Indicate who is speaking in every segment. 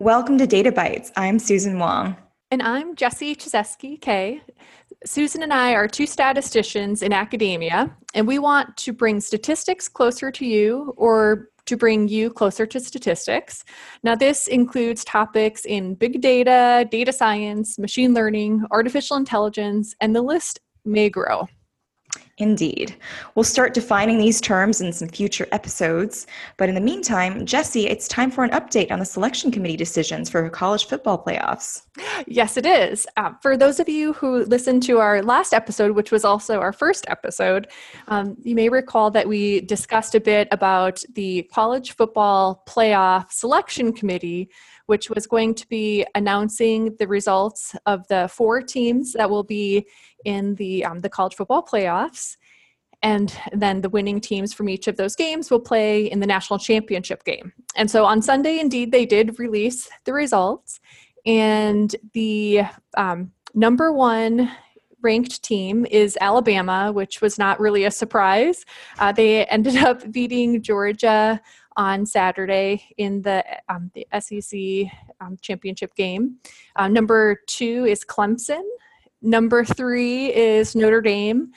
Speaker 1: Welcome to Data Bites. I'm Susan Wong.
Speaker 2: And I'm Jessie Chizeski Kay. Susan and I are two statisticians in academia, and we want to bring statistics closer to you or to bring you closer to statistics. Now, this includes topics in big data, data science, machine learning, artificial intelligence, and the list may grow.
Speaker 1: Indeed. We'll start defining these terms in some future episodes. But in the meantime, Jesse, it's time for an update on the selection committee decisions for college football playoffs.
Speaker 2: Yes, it is. Uh, for those of you who listened to our last episode, which was also our first episode, um, you may recall that we discussed a bit about the college football playoff selection committee which was going to be announcing the results of the four teams that will be in the um, the college football playoffs and then the winning teams from each of those games will play in the national championship game. And so on Sunday, indeed, they did release the results, and the um, number one ranked team is Alabama, which was not really a surprise. Uh, they ended up beating Georgia on Saturday in the, um, the SEC um, championship game. Uh, number two is Clemson. Number three is Notre Dame.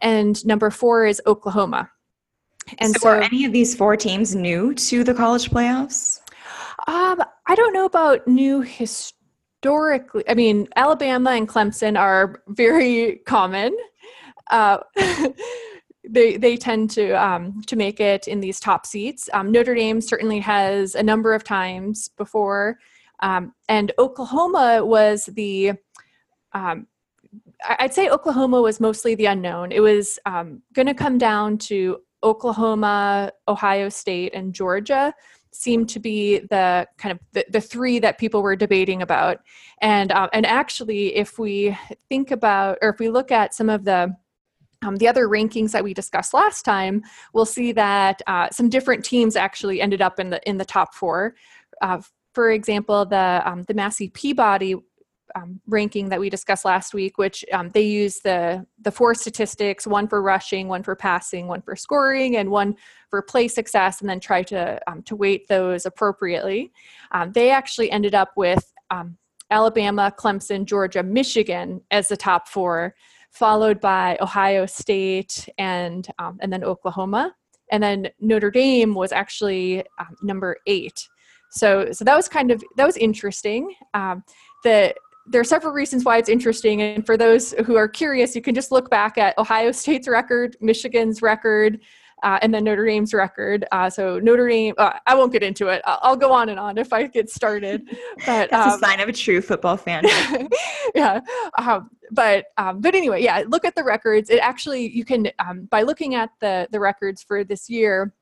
Speaker 2: And number four is Oklahoma.
Speaker 1: And so, so are any of these four teams new to the college playoffs?
Speaker 2: Um, I don't know about new historically. I mean, Alabama and Clemson are very common. Uh, they they tend to um, to make it in these top seats. Um, Notre Dame certainly has a number of times before, um, and Oklahoma was the. Um, I'd say Oklahoma was mostly the unknown. It was um, going to come down to Oklahoma, Ohio State, and Georgia seemed to be the kind of the, the three that people were debating about and uh, and actually if we think about or if we look at some of the um, the other rankings that we discussed last time, we'll see that uh, some different teams actually ended up in the in the top four. Uh, for example, the um, the Massey Peabody um, ranking that we discussed last week, which um, they use the the four statistics: one for rushing, one for passing, one for scoring, and one for play success, and then try to um, to weight those appropriately. Um, they actually ended up with Alabama, Clemson, Georgia, Michigan as the top four followed by Ohio State and um, and then Oklahoma, and then Notre Dame was actually um, number eight. So so that was kind of that was interesting. Um, the there are several reasons why it's interesting, and for those who are curious, you can just look back at Ohio State's record, Michigan's record, uh, and then Notre Dame's record. Uh, so Notre Dame, uh, I won't get into it. I'll, I'll, go on and on if I get started.
Speaker 1: But that's um, a sign of a true football fan.
Speaker 2: yeah, um, but um, but anyway, yeah. Look at the records. It actually you can um, by looking at the the records for this year.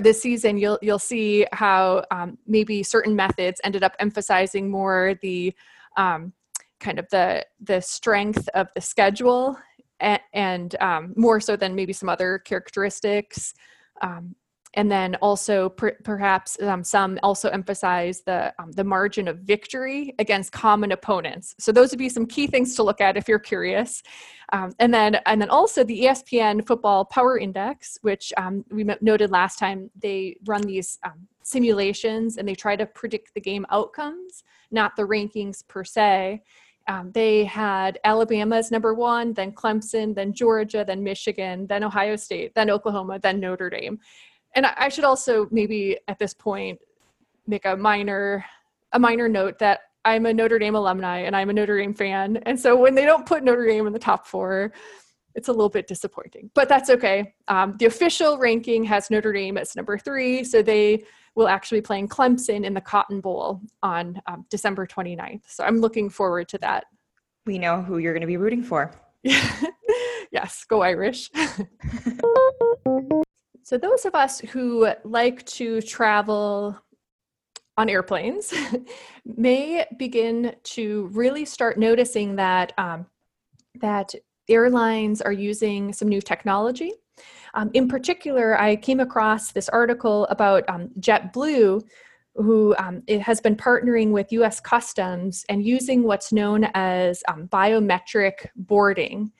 Speaker 2: This season, you'll you'll see how um, maybe certain methods ended up emphasizing more the um, kind of the the strength of the schedule and, and um, more so than maybe some other characteristics. Um, and then also per, perhaps um, some also emphasize the um, the margin of victory against common opponents. So those would be some key things to look at if you're curious. Um, and then and then also the ESPN Football Power Index, which um, we noted last time, they run these simulations and they try to predict the game outcomes, not the rankings per se. Um, they had Alabama as number one, then Clemson, then Georgia, then Michigan, then Ohio State, then Oklahoma, then Notre Dame. And I, should also maybe at this point make a minor a minor note that I'm a Notre Dame alumni and I'm a Notre Dame fan. And so when they don't put Notre Dame in the top four, it's a little bit disappointing, but that's okay. Um, the official ranking has Notre Dame as number three, so they will actually be playing Clemson in the Cotton Bowl on um, December 29th. So I'm looking forward to that.
Speaker 1: We know who you're going to be rooting for.
Speaker 2: yes, go Irish. so, those of us who like to travel on airplanes may begin to really start noticing that um, that airlines are using some new technology um, in particular, I came across this article about um, JetBlue, who um, has been partnering with US Customs and using what's known as um, biometric boarding.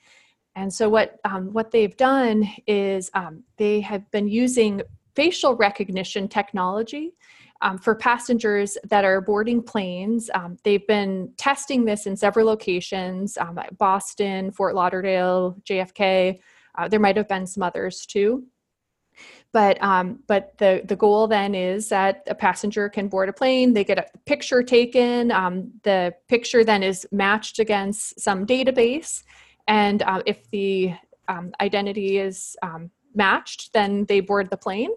Speaker 2: And so, what, um, what they've done is um, they have been using facial recognition technology um, for passengers that are boarding planes. Um, they've been testing this in several locations um, Boston, Fort Lauderdale, JFK. Uh, there might have been some others too. But um, but the the goal then is that a passenger can board a plane. They get a picture taken. Um, the picture then is matched against some database, and uh, if the um, identity is um, matched, then they board the plane.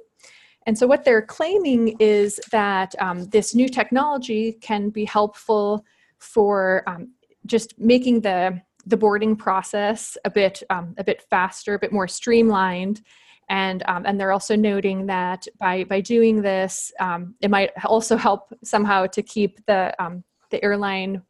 Speaker 2: And so, what they're claiming is that um, this new technology can be helpful for um, just making the the boarding process a bit um, a bit faster, a bit more streamlined, and um, and they're also noting that by by doing this, um, it might also help somehow to keep the um, the airline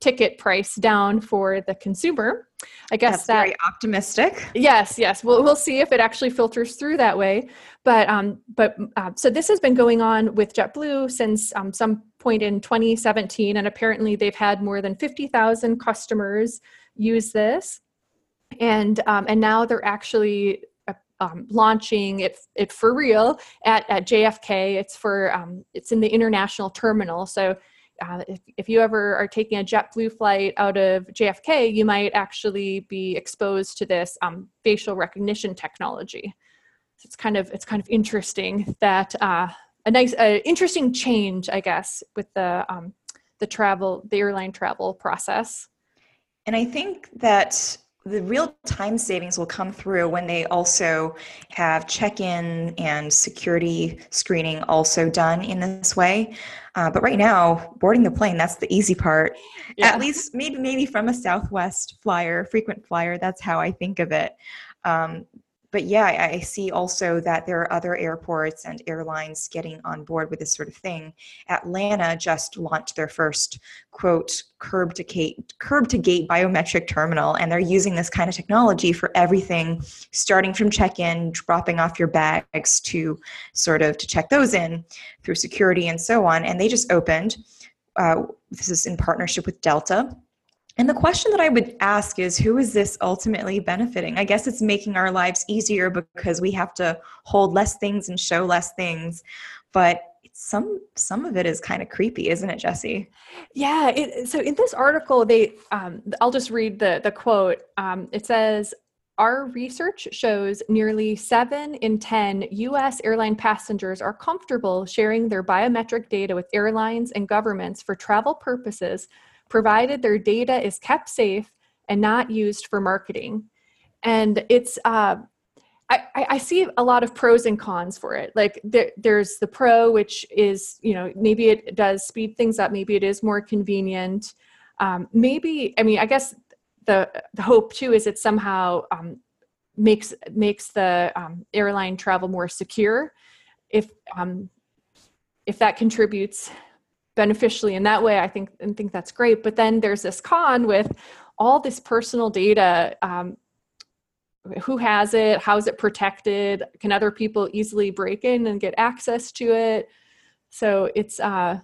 Speaker 2: ticket price down for the consumer. I guess
Speaker 1: That's
Speaker 2: that,
Speaker 1: very optimistic.
Speaker 2: Yes, yes. We'll we'll see if it actually filters through that way. But um, but uh, so this has been going on with JetBlue since um, some point in 2017, and apparently they've had more than 50,000 customers use this, and um, and now they're actually um, launching it, it for real at, at JFK. It's for um, it's in the international terminal. So uh, if, if you ever are taking a JetBlue flight out of JFK, you might actually be exposed to this um, facial recognition technology. So it's kind of it's kind of interesting that uh, a nice uh, interesting change, I guess, with the um, the travel the airline travel process.
Speaker 1: And I think that the real time savings will come through when they also have check-in and security screening also done in this way. Uh, but right now boarding the plane that's the easy part. Yeah. at least maybe maybe from a southwest flyer frequent flyer that's how i think of it. Um, but yeah, I see also that there are other airports and airlines getting on board with this sort of thing. Atlanta just launched their first quote curb to gate curb to gate biometric terminal, and they're using this kind of technology for everything, starting from check-in, dropping off your bags to sort of to check those in through security and so on. And they just opened. Uh, this is in partnership with Delta and the question that I would ask is who is this ultimately benefiting? I guess it's making our lives easier because we have to hold less things and show less things. But some some of it is kind of creepy, isn't it, Jesse?
Speaker 2: Yeah. It, so in this article, they um, I'll just read the the quote. Um, it says. Our research shows nearly 7 in 10 US airline passengers are comfortable sharing their biometric data with airlines and governments for travel purposes provided their data is kept safe and not used for marketing. And it's, uh, I, I, see a lot of pros and cons for it. Like there, there's the pro, which is, you know, maybe it does speed things up. Maybe it is more convenient. Um, maybe, I mean, I guess the, the hope too is it somehow um, makes makes the um, airline travel more secure. If um, if that contributes beneficially in that way i think and think that's great. But then there's this con with all this personal data um, who has it how is it protected? Can other people easily break in and get access to it? So it's uh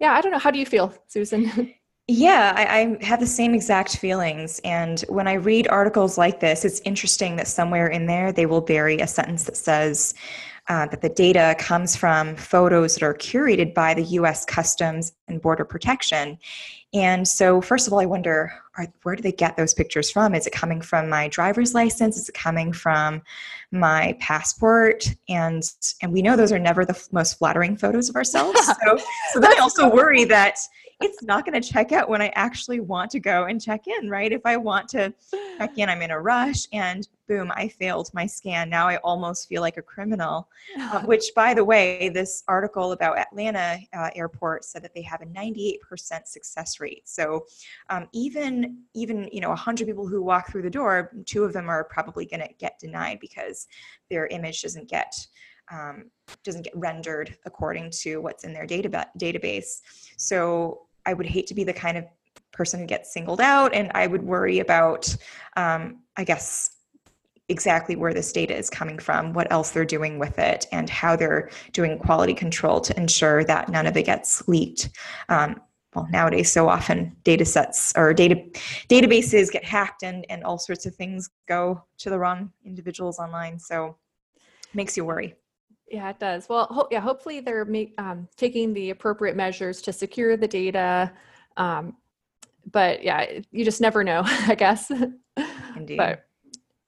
Speaker 2: yeah i don't know. How do you feel susan?
Speaker 1: Yeah, I, I, have the same exact feelings. And when I read articles like this, it's interesting that somewhere in there they will bury a sentence that says, uh, that the data comes from photos that are curated by the US Customs and Border Protection. And so, first of all, I wonder are, where do they get those pictures from? Is it coming from my driver's license? Is it coming from my passport? And and we know those are never the most flattering photos of ourselves. So, so then I also worry that it's not going to check out when I actually want to go and check in, right? If I want to check in, I'm in a rush and boom, I failed my scan. Now I almost feel like a criminal. Uh, which, by the way, this article about Atlanta uh, Airport said that they have a 98% success rate. So um, even even you know 100 people who walk through the door, two of them are probably going to get denied because their image doesn't get um, doesn't get rendered according to what's in their data database. So I would hate to be the kind of person who gets singled out, and I would worry about, um, I guess, exactly where this data is coming from, what else they're doing with it, and how they're doing quality control to ensure that none of it gets leaked. Um, well, nowadays, so often data sets or data databases get hacked and, and all sorts of things go to the wrong individuals online. So makes you worry.
Speaker 2: Yeah, it does. Well, ho- yeah, hopefully they're make, um, taking the appropriate measures to secure the data. Um, but yeah, you just never know, I guess.
Speaker 1: Indeed.
Speaker 2: But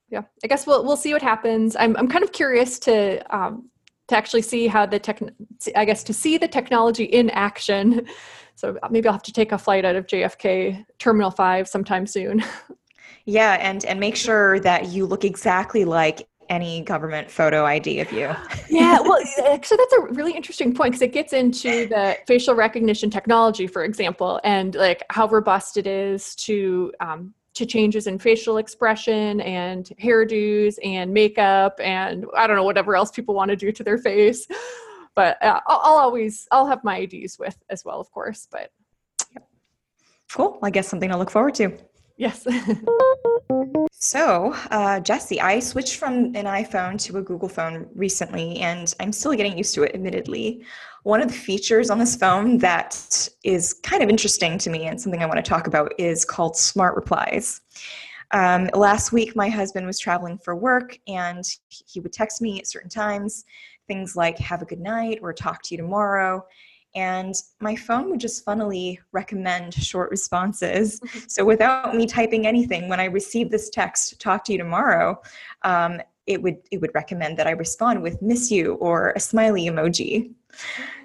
Speaker 2: yeah, I guess we'll we'll see what happens. I'm I'm kind of curious to um, to actually see how the tech. I guess to see the technology in action. So maybe I'll have to take a flight out of JFK Terminal Five sometime soon.
Speaker 1: Yeah, and and make sure that you look exactly like any government photo ID of you.
Speaker 2: yeah, well, actually, that's a really interesting point because it gets into the facial recognition technology, for example, and like how robust it is to um, to changes in facial expression and hairdos and makeup and I don't know whatever else people want to do to their face. But uh, I'll, I'll always I'll have my IDs with as well, of course. But
Speaker 1: cool. I guess something to look forward to.
Speaker 2: Yes.
Speaker 1: so, uh, Jesse, I switched from an iPhone to a Google phone recently, and I'm still getting used to it, admittedly. One of the features on this phone that is kind of interesting to me and something I want to talk about is called Smart Replies. Um, last week, my husband was traveling for work, and he would text me at certain times things like, Have a good night, or talk to you tomorrow and my phone would just funnily recommend short responses. So without me typing anything, when I receive this text, talk to you tomorrow, um, it would it would recommend that I respond with miss you or a smiley emoji.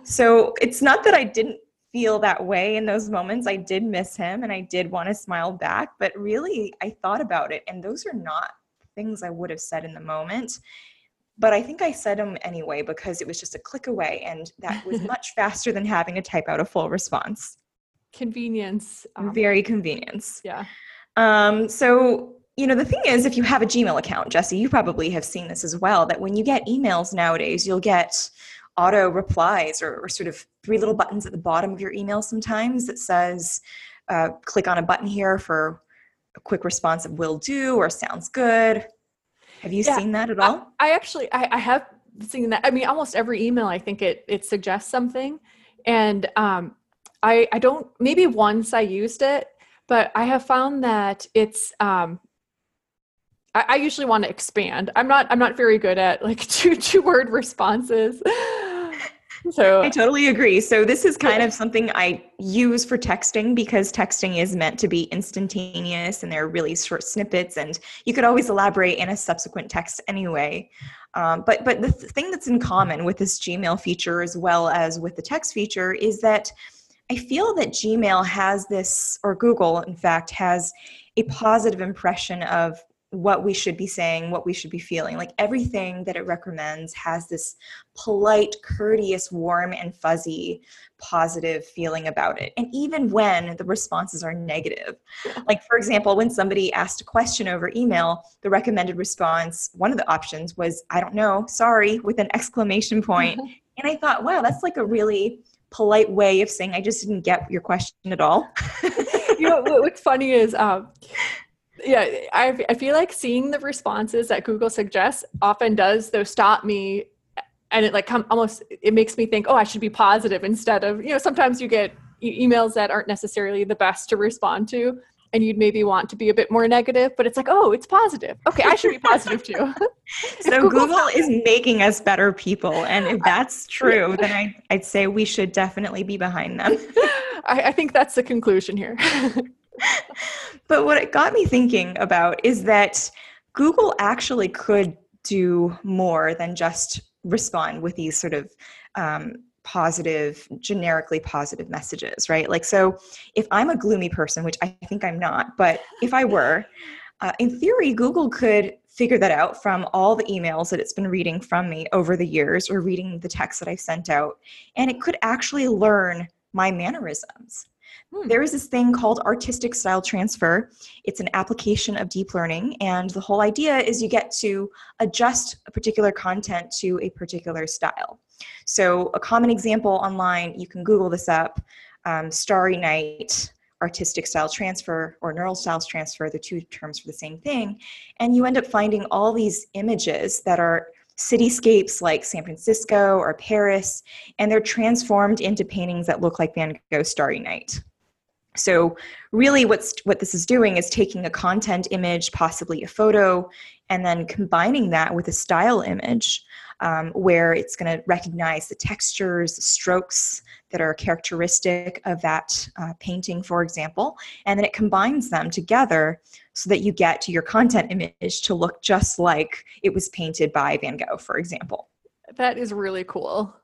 Speaker 1: So it's not that I didn't feel that way in those moments. I did miss him and I did want to smile back, but really I thought about it and those are not things I would have said in the moment but I think I said them anyway because it was just a click away, and that was much faster than having to type out a full response.
Speaker 2: Convenience.
Speaker 1: Um, Very convenience.
Speaker 2: Yeah.
Speaker 1: Um, so, you know, the thing is, if you have a Gmail account, Jesse, you probably have seen this as well, that when you get emails nowadays, you'll get auto replies or, or sort of three little buttons at the bottom of your email sometimes that says, uh, click on a button here for a quick response of will do or sounds good have you yeah, seen that at all?
Speaker 2: I, I actually I, I, have seen that. I mean, almost every email I think it it suggests something, and um, I I don't maybe once I used it, but I have found that it's um, I, I usually want to expand. I'm not I'm not very good at like two two word responses.
Speaker 1: So I totally agree. So this is kind of something I use for texting because texting is meant to be instantaneous and there are really short snippets and you could always elaborate in a subsequent text anyway. Um, but but the th- thing that's in common with this Gmail feature as well as with the text feature is that I feel that Gmail has this, or Google, in fact, has a positive impression of what we should be saying, what we should be feeling. Like everything that it recommends has this polite, courteous, warm, and fuzzy positive feeling about it. And even when the responses are negative, like for example, when somebody asked a question over email, the recommended response, one of the options was, I don't know, sorry, with an exclamation point. and I thought, wow, that's like a really polite way of saying, I just didn't get your question at all.
Speaker 2: you know, what's funny is, um, yeah I, I feel like seeing the responses that google suggests often does though stop me and it like come almost it makes me think oh i should be positive instead of you know sometimes you get e- emails that aren't necessarily the best to respond to and you'd maybe want to be a bit more negative but it's like oh it's positive. Okay i should be positive too.
Speaker 1: So google, google is making us better people and if that's true then I, i'd say we should definitely be behind them.
Speaker 2: I, I think that's the conclusion here
Speaker 1: but what it got me thinking about is that Google actually could do more than just respond with these sort of um, positive, generically positive messages, right? Like, so if I'm a gloomy person, which I think I'm not, but if I were, uh, in theory, Google could figure that out from all the emails that it's been reading from me over the years or reading the text that I've sent out. And it could actually learn my mannerisms. Hmm. There is this thing called artistic style transfer. It's an application of deep learning, and the whole idea is you get to adjust a particular content to a particular style. So, a common example online, you can Google this up um, Starry Night artistic style transfer or neural styles transfer, the two terms for the same thing. And you end up finding all these images that are cityscapes like San Francisco or Paris, and they're transformed into paintings that look like Van Gogh's Starry Night. So really what's what this is doing is taking a content image, possibly a photo, and then combining that with a style image. um, where it's going to recognize the textures, the strokes that are characteristic of that uh, painting, for example, and then it combines them together so that you get your content image to look just like it was painted by Van Gogh, for example.
Speaker 2: That is really cool.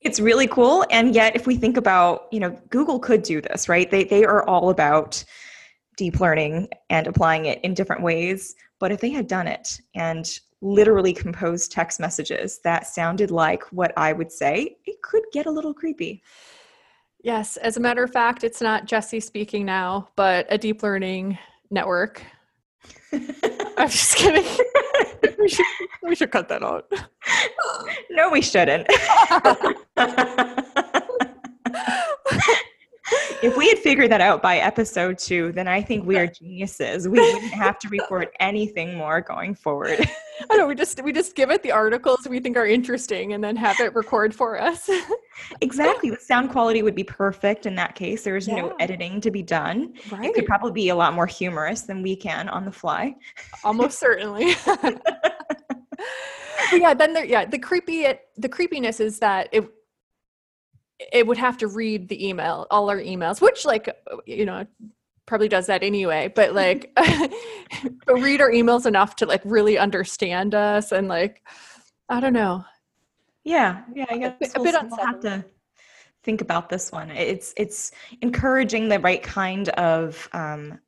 Speaker 1: It's really cool. And yet, if we think about, you know, Google could do this, right? They, they are all about deep learning and applying it in different ways. But if they had done it and literally composed text messages that sounded like what I would say, it could get a little creepy.
Speaker 2: Yes, as a matter of fact, it's not Jesse speaking now, but a deep learning network. I'm just kidding. we, should, we should cut that out.
Speaker 1: No, we shouldn't. if we had figured that out by episode two, then I think we are geniuses. We wouldn't have to report anything more going forward.
Speaker 2: I know we just we just give it the articles we think are interesting and then have it record for us.
Speaker 1: exactly. The sound quality would be perfect in that case. There's yeah. no editing to be done. Right. It could probably be a lot more humorous than we can on the fly.
Speaker 2: Almost certainly. yeah, then there yeah, the creepy it the creepiness is that it it would have to read the email, all our emails, which like you know probably does that anyway but like but read our emails enough to like really understand us and like i don't know.
Speaker 1: Yeah yeah i guess a, we'll, bit we'll have to think about this one. It's it's encouraging the right kind of um,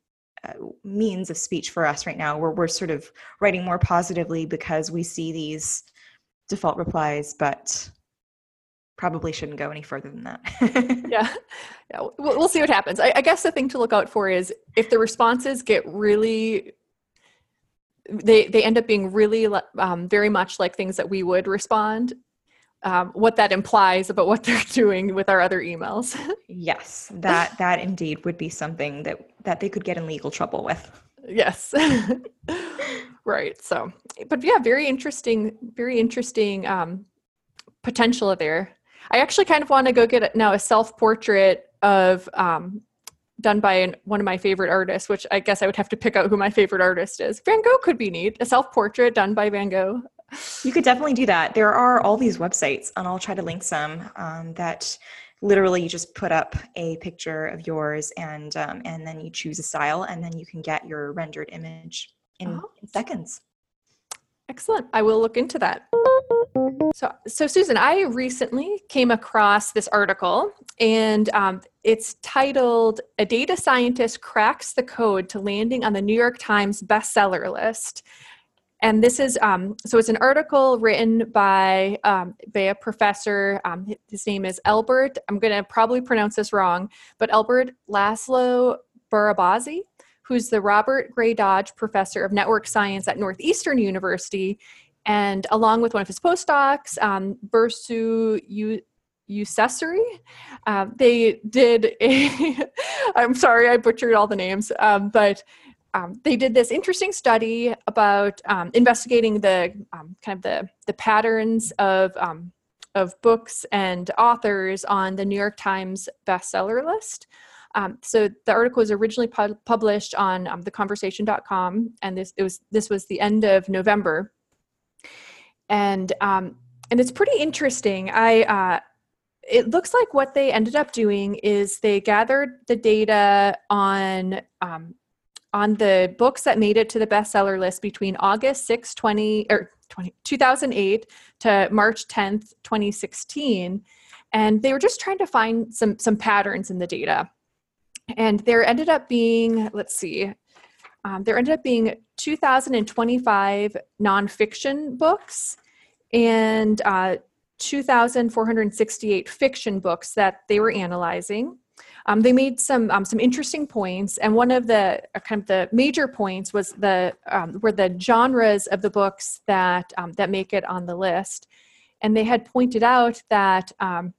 Speaker 1: uh, means of speech for us right now where we're sort of writing more positively because we see these default replies but probably shouldn't go any further than that.
Speaker 2: yeah, yeah. We'll, we'll, see what happens. I, I, guess the thing to look out for is if the responses get really, they they end up being really um, very much like things that we would respond. Um, what that implies about what they're doing with our other emails.
Speaker 1: yes, that that indeed would be something that that they could get in legal trouble with.
Speaker 2: Yes. right. So, but yeah, very interesting. Very interesting um, potential there I actually kind of want to go get now a self portrait of um, done by an, one of my favorite artists, which I guess I would have to pick out who my favorite artist is. Van Gogh could be neat. A self portrait done by Van Gogh.
Speaker 1: You could definitely do that. There are all these websites, and I'll try to link some um, that literally you just put up a picture of yours and um, and then you choose a style and then you can get your rendered image in, oh. in seconds.
Speaker 2: Excellent. I will look into that. So, so Susan, I recently came across this article, and um, it's titled "A Data Scientist Cracks the Code to Landing on the New York Times Bestseller List." And this is um, so it's an article written by um, by a professor. Um, his name is Albert. I'm going to probably pronounce this wrong, but Albert Laszlo Barabasi who's the Robert Gray Dodge Professor of Network Science at Northeastern University and along with one of his postdocs, um, Burcu Yucesoy, uh, they did a, I'm sorry, I butchered all the names, um, but um, they did this interesting study about um, investigating the um, kind of the, the patterns of, um, of books and authors on the New York Times bestseller list. Um, so the article was originally pu- published on um, theconversation.com, and this was this was the end of November and um, and it's pretty interesting. I uh, it looks like what they ended up doing is they gathered the data on um, on the books that made it to the bestseller list between August 6, 20 or 20, 2008 to March 10th, 2016, and they were just trying to find some some patterns in the data. And there ended up being, let's see, um, there ended up being 2,025 nonfiction books and uh, 2,468 fiction books that they were analyzing. Um, they made some um, some interesting points, and one of the uh, kind of the major points was the um, were the genres of the books that um, that make it on the list, and they had pointed out that um,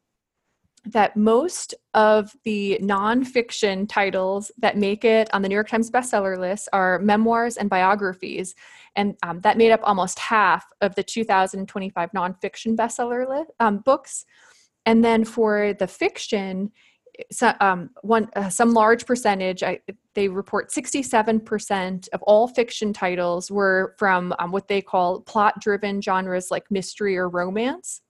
Speaker 2: that most of the nonfiction titles that make it on the New York Times bestseller list are memoirs and biographies. And um, that made up almost half of the 2025 nonfiction bestseller list, um, books. And then for the fiction, so, um, one uh, some large percentage. I, they report 67% of all fiction titles were from um, what they call plot-driven genres like mystery or romance.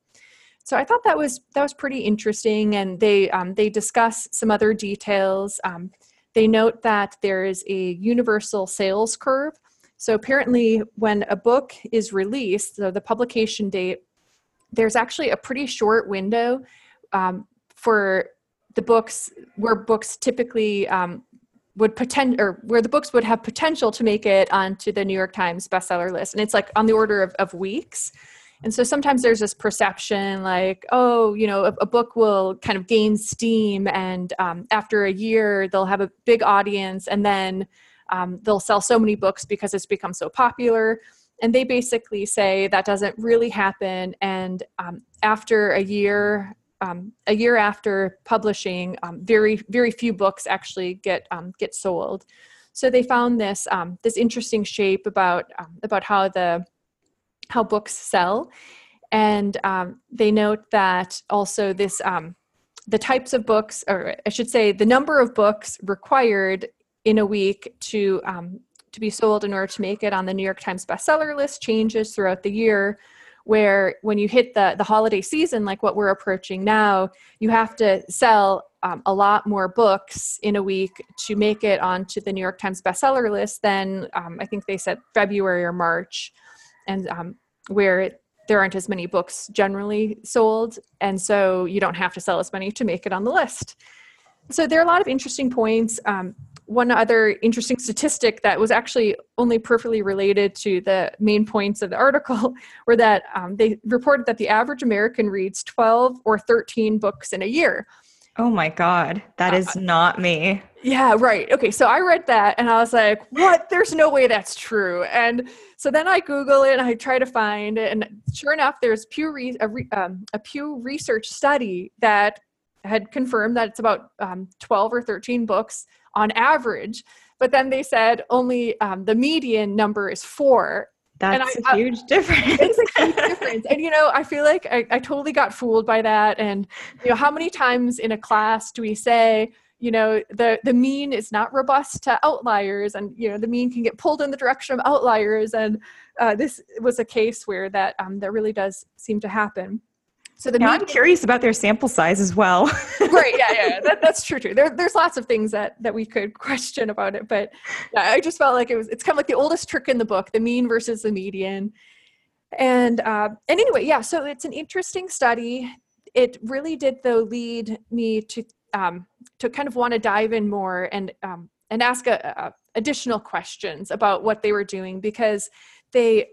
Speaker 2: So I thought that was that was pretty interesting, and they um, they discuss some other details. Um, they note that there is a universal sales curve. So apparently, when a book is released, so the publication date, there's actually a pretty short window um, for the books where books typically um, would pretend or where the books would have potential to make it onto the New York Times bestseller list, and it's like on the order of, of weeks. And so sometimes there's this perception like, oh, you know, a, a book will kind of gain steam, and um, after a year, they'll have a big audience, and then um, they'll sell so many books because it's become so popular. And they basically say that doesn't really happen. And um, after a year, um, a year after publishing, um, very very few books actually get um, get sold. So they found this this interesting shape about about how the how books sell, and um, they note that also this the types of books, or I should say, the number of books required in a week to to be sold in order to make it on the New York Times bestseller list changes throughout the year where when you hit the the holiday season like what we're approaching now you have to sell um, a lot more books in a week to make it onto the new york times bestseller list than um, i think they said february or march and um, where there aren't as many books generally sold and so you don't have to sell as many to make it on the list so there are a lot of interesting points um, one other interesting statistic that was actually only perfectly related to the main points of the article were that um, they reported that the average American reads 12 or 13 books in a year.
Speaker 1: Oh my God, that is uh, not me.
Speaker 2: Yeah, right. Okay, so I read that and I was like, what? There's no way that's true. And so then I Google it and I try to find it. And sure enough, there's Pew Re- a, re- um, a Pew Research study that had confirmed that it's about um, 12 or 13 books on average. But then they said only um, the median number is four.
Speaker 1: That's I, a huge I, difference.
Speaker 2: It's a huge difference. And, you know, I feel like I, I totally got fooled by that. And, you know, how many times in a class do we say, you know the the mean is not robust to outliers and you know the mean can get pulled in the direction of outliers and uh, this was a case where that um, that really does seem to happen
Speaker 1: so the now I'm curious about their sample size as well.
Speaker 2: right. Yeah. Yeah. That, that's true. Too. There, there's lots of things that that we could question about it, but yeah, I just felt like it was. It's kind of like the oldest trick in the book: the mean versus the median. And uh, and anyway, yeah. So it's an interesting study. It really did, though, lead me to um, to kind of want to dive in more and um, and ask a, a additional questions about what they were doing because they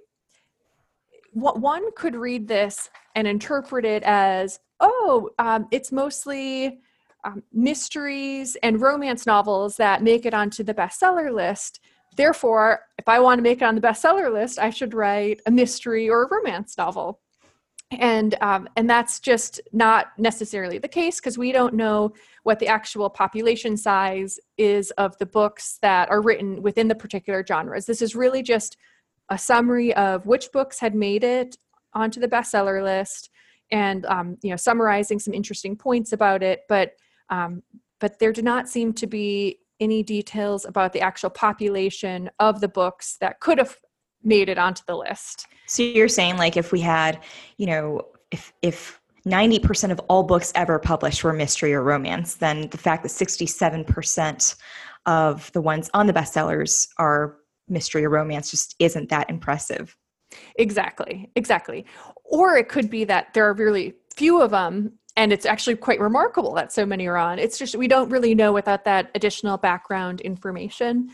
Speaker 2: one could read this and interpret it as, oh, um, it's mostly um, mysteries and romance novels that make it onto the bestseller list. Therefore, if I want to make it on the bestseller list, I should write a mystery or a romance novel. And um, and that's just not necessarily the case because we don't know what the actual population size is of the books that are written within the particular genres. This is really just a summary of which books had made it onto the bestseller list and um, you know summarizing some interesting points about it but um, but there do not seem to be any details about the actual population of the books that could have made it onto the list.
Speaker 1: So you're saying like if we had you know if if 90% of all books ever published were mystery or romance then the fact that 67% of the ones on the bestsellers are mystery or romance just isn't that impressive.
Speaker 2: Exactly, exactly. Or it could be that there are really few of them and it's actually quite remarkable that so many are on. It's just we don't really know without that additional background information.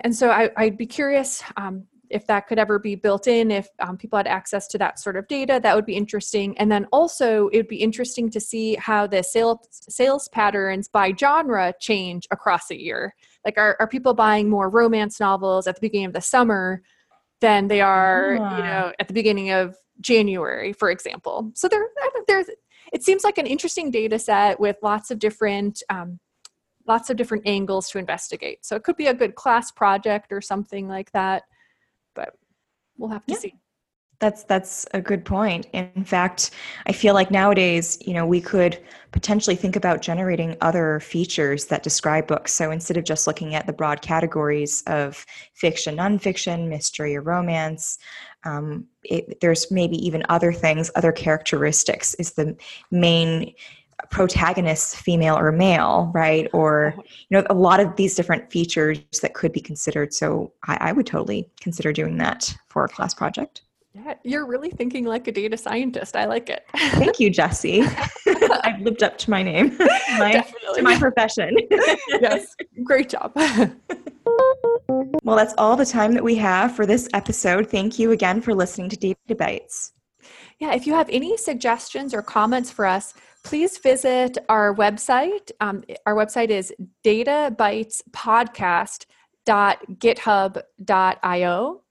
Speaker 2: And so I, would be curious um, if that could ever be built in, if um, people had access to that sort of data, that would be interesting. And then also, it would be interesting to see how the sales sales patterns by genre change across a year. Like, are, are people buying more romance novels at the beginning of the summer than they are, you know, at the beginning of January, for example? So there, there's. It seems like an interesting data set with lots of different um, lots of different angles to investigate. So it could be a good class project or something like that but we'll have to yeah. see.
Speaker 1: That's that's a good point. In fact, I feel like nowadays, you know, we could potentially think about generating other features that describe books. So instead of just looking at the broad categories of fiction, nonfiction, mystery, or romance, um, it, there's maybe even other things, other characteristics. Is the main protagonist female or male, right? Or uh-huh. you know, a lot of these different features that could be considered. So I, I would totally consider doing that for a class project.
Speaker 2: Yeah, you're really thinking like a data scientist. I like it.
Speaker 1: Thank you, Jesse. I've lived up to my name, my, to my profession.
Speaker 2: yes, great job.
Speaker 1: well, that's all the time that we have for this episode. Thank you again for listening to Data Bites.
Speaker 2: Yeah, if you have any suggestions or comments for us, please visit our website. Um, our website is databitespodcast.github.io.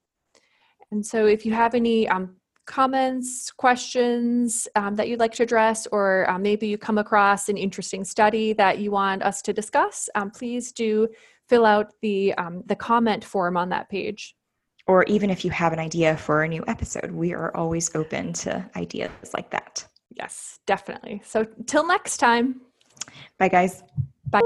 Speaker 2: And so if you have any um, comments, questions um, that you'd like to address, or um, maybe you come across an interesting study that you want us to discuss, um, please do fill out the, um, the comment form on that page.
Speaker 1: Or even if you have an idea for a new episode, we are always open to ideas like that.
Speaker 2: Yes, definitely. So till next time.
Speaker 1: Bye, guys.
Speaker 2: Bye.